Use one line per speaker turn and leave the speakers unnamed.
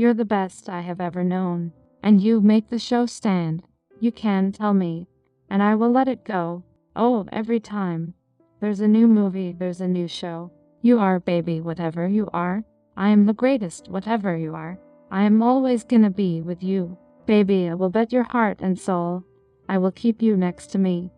You're the best I have ever known, and you make the show stand. You can tell me, and I will let it go. Oh, every time there's a new movie, there's a new show. You are, baby, whatever you are. I am the greatest, whatever you are. I am always gonna be with you. Baby, I will bet your heart and soul I will keep you next to me.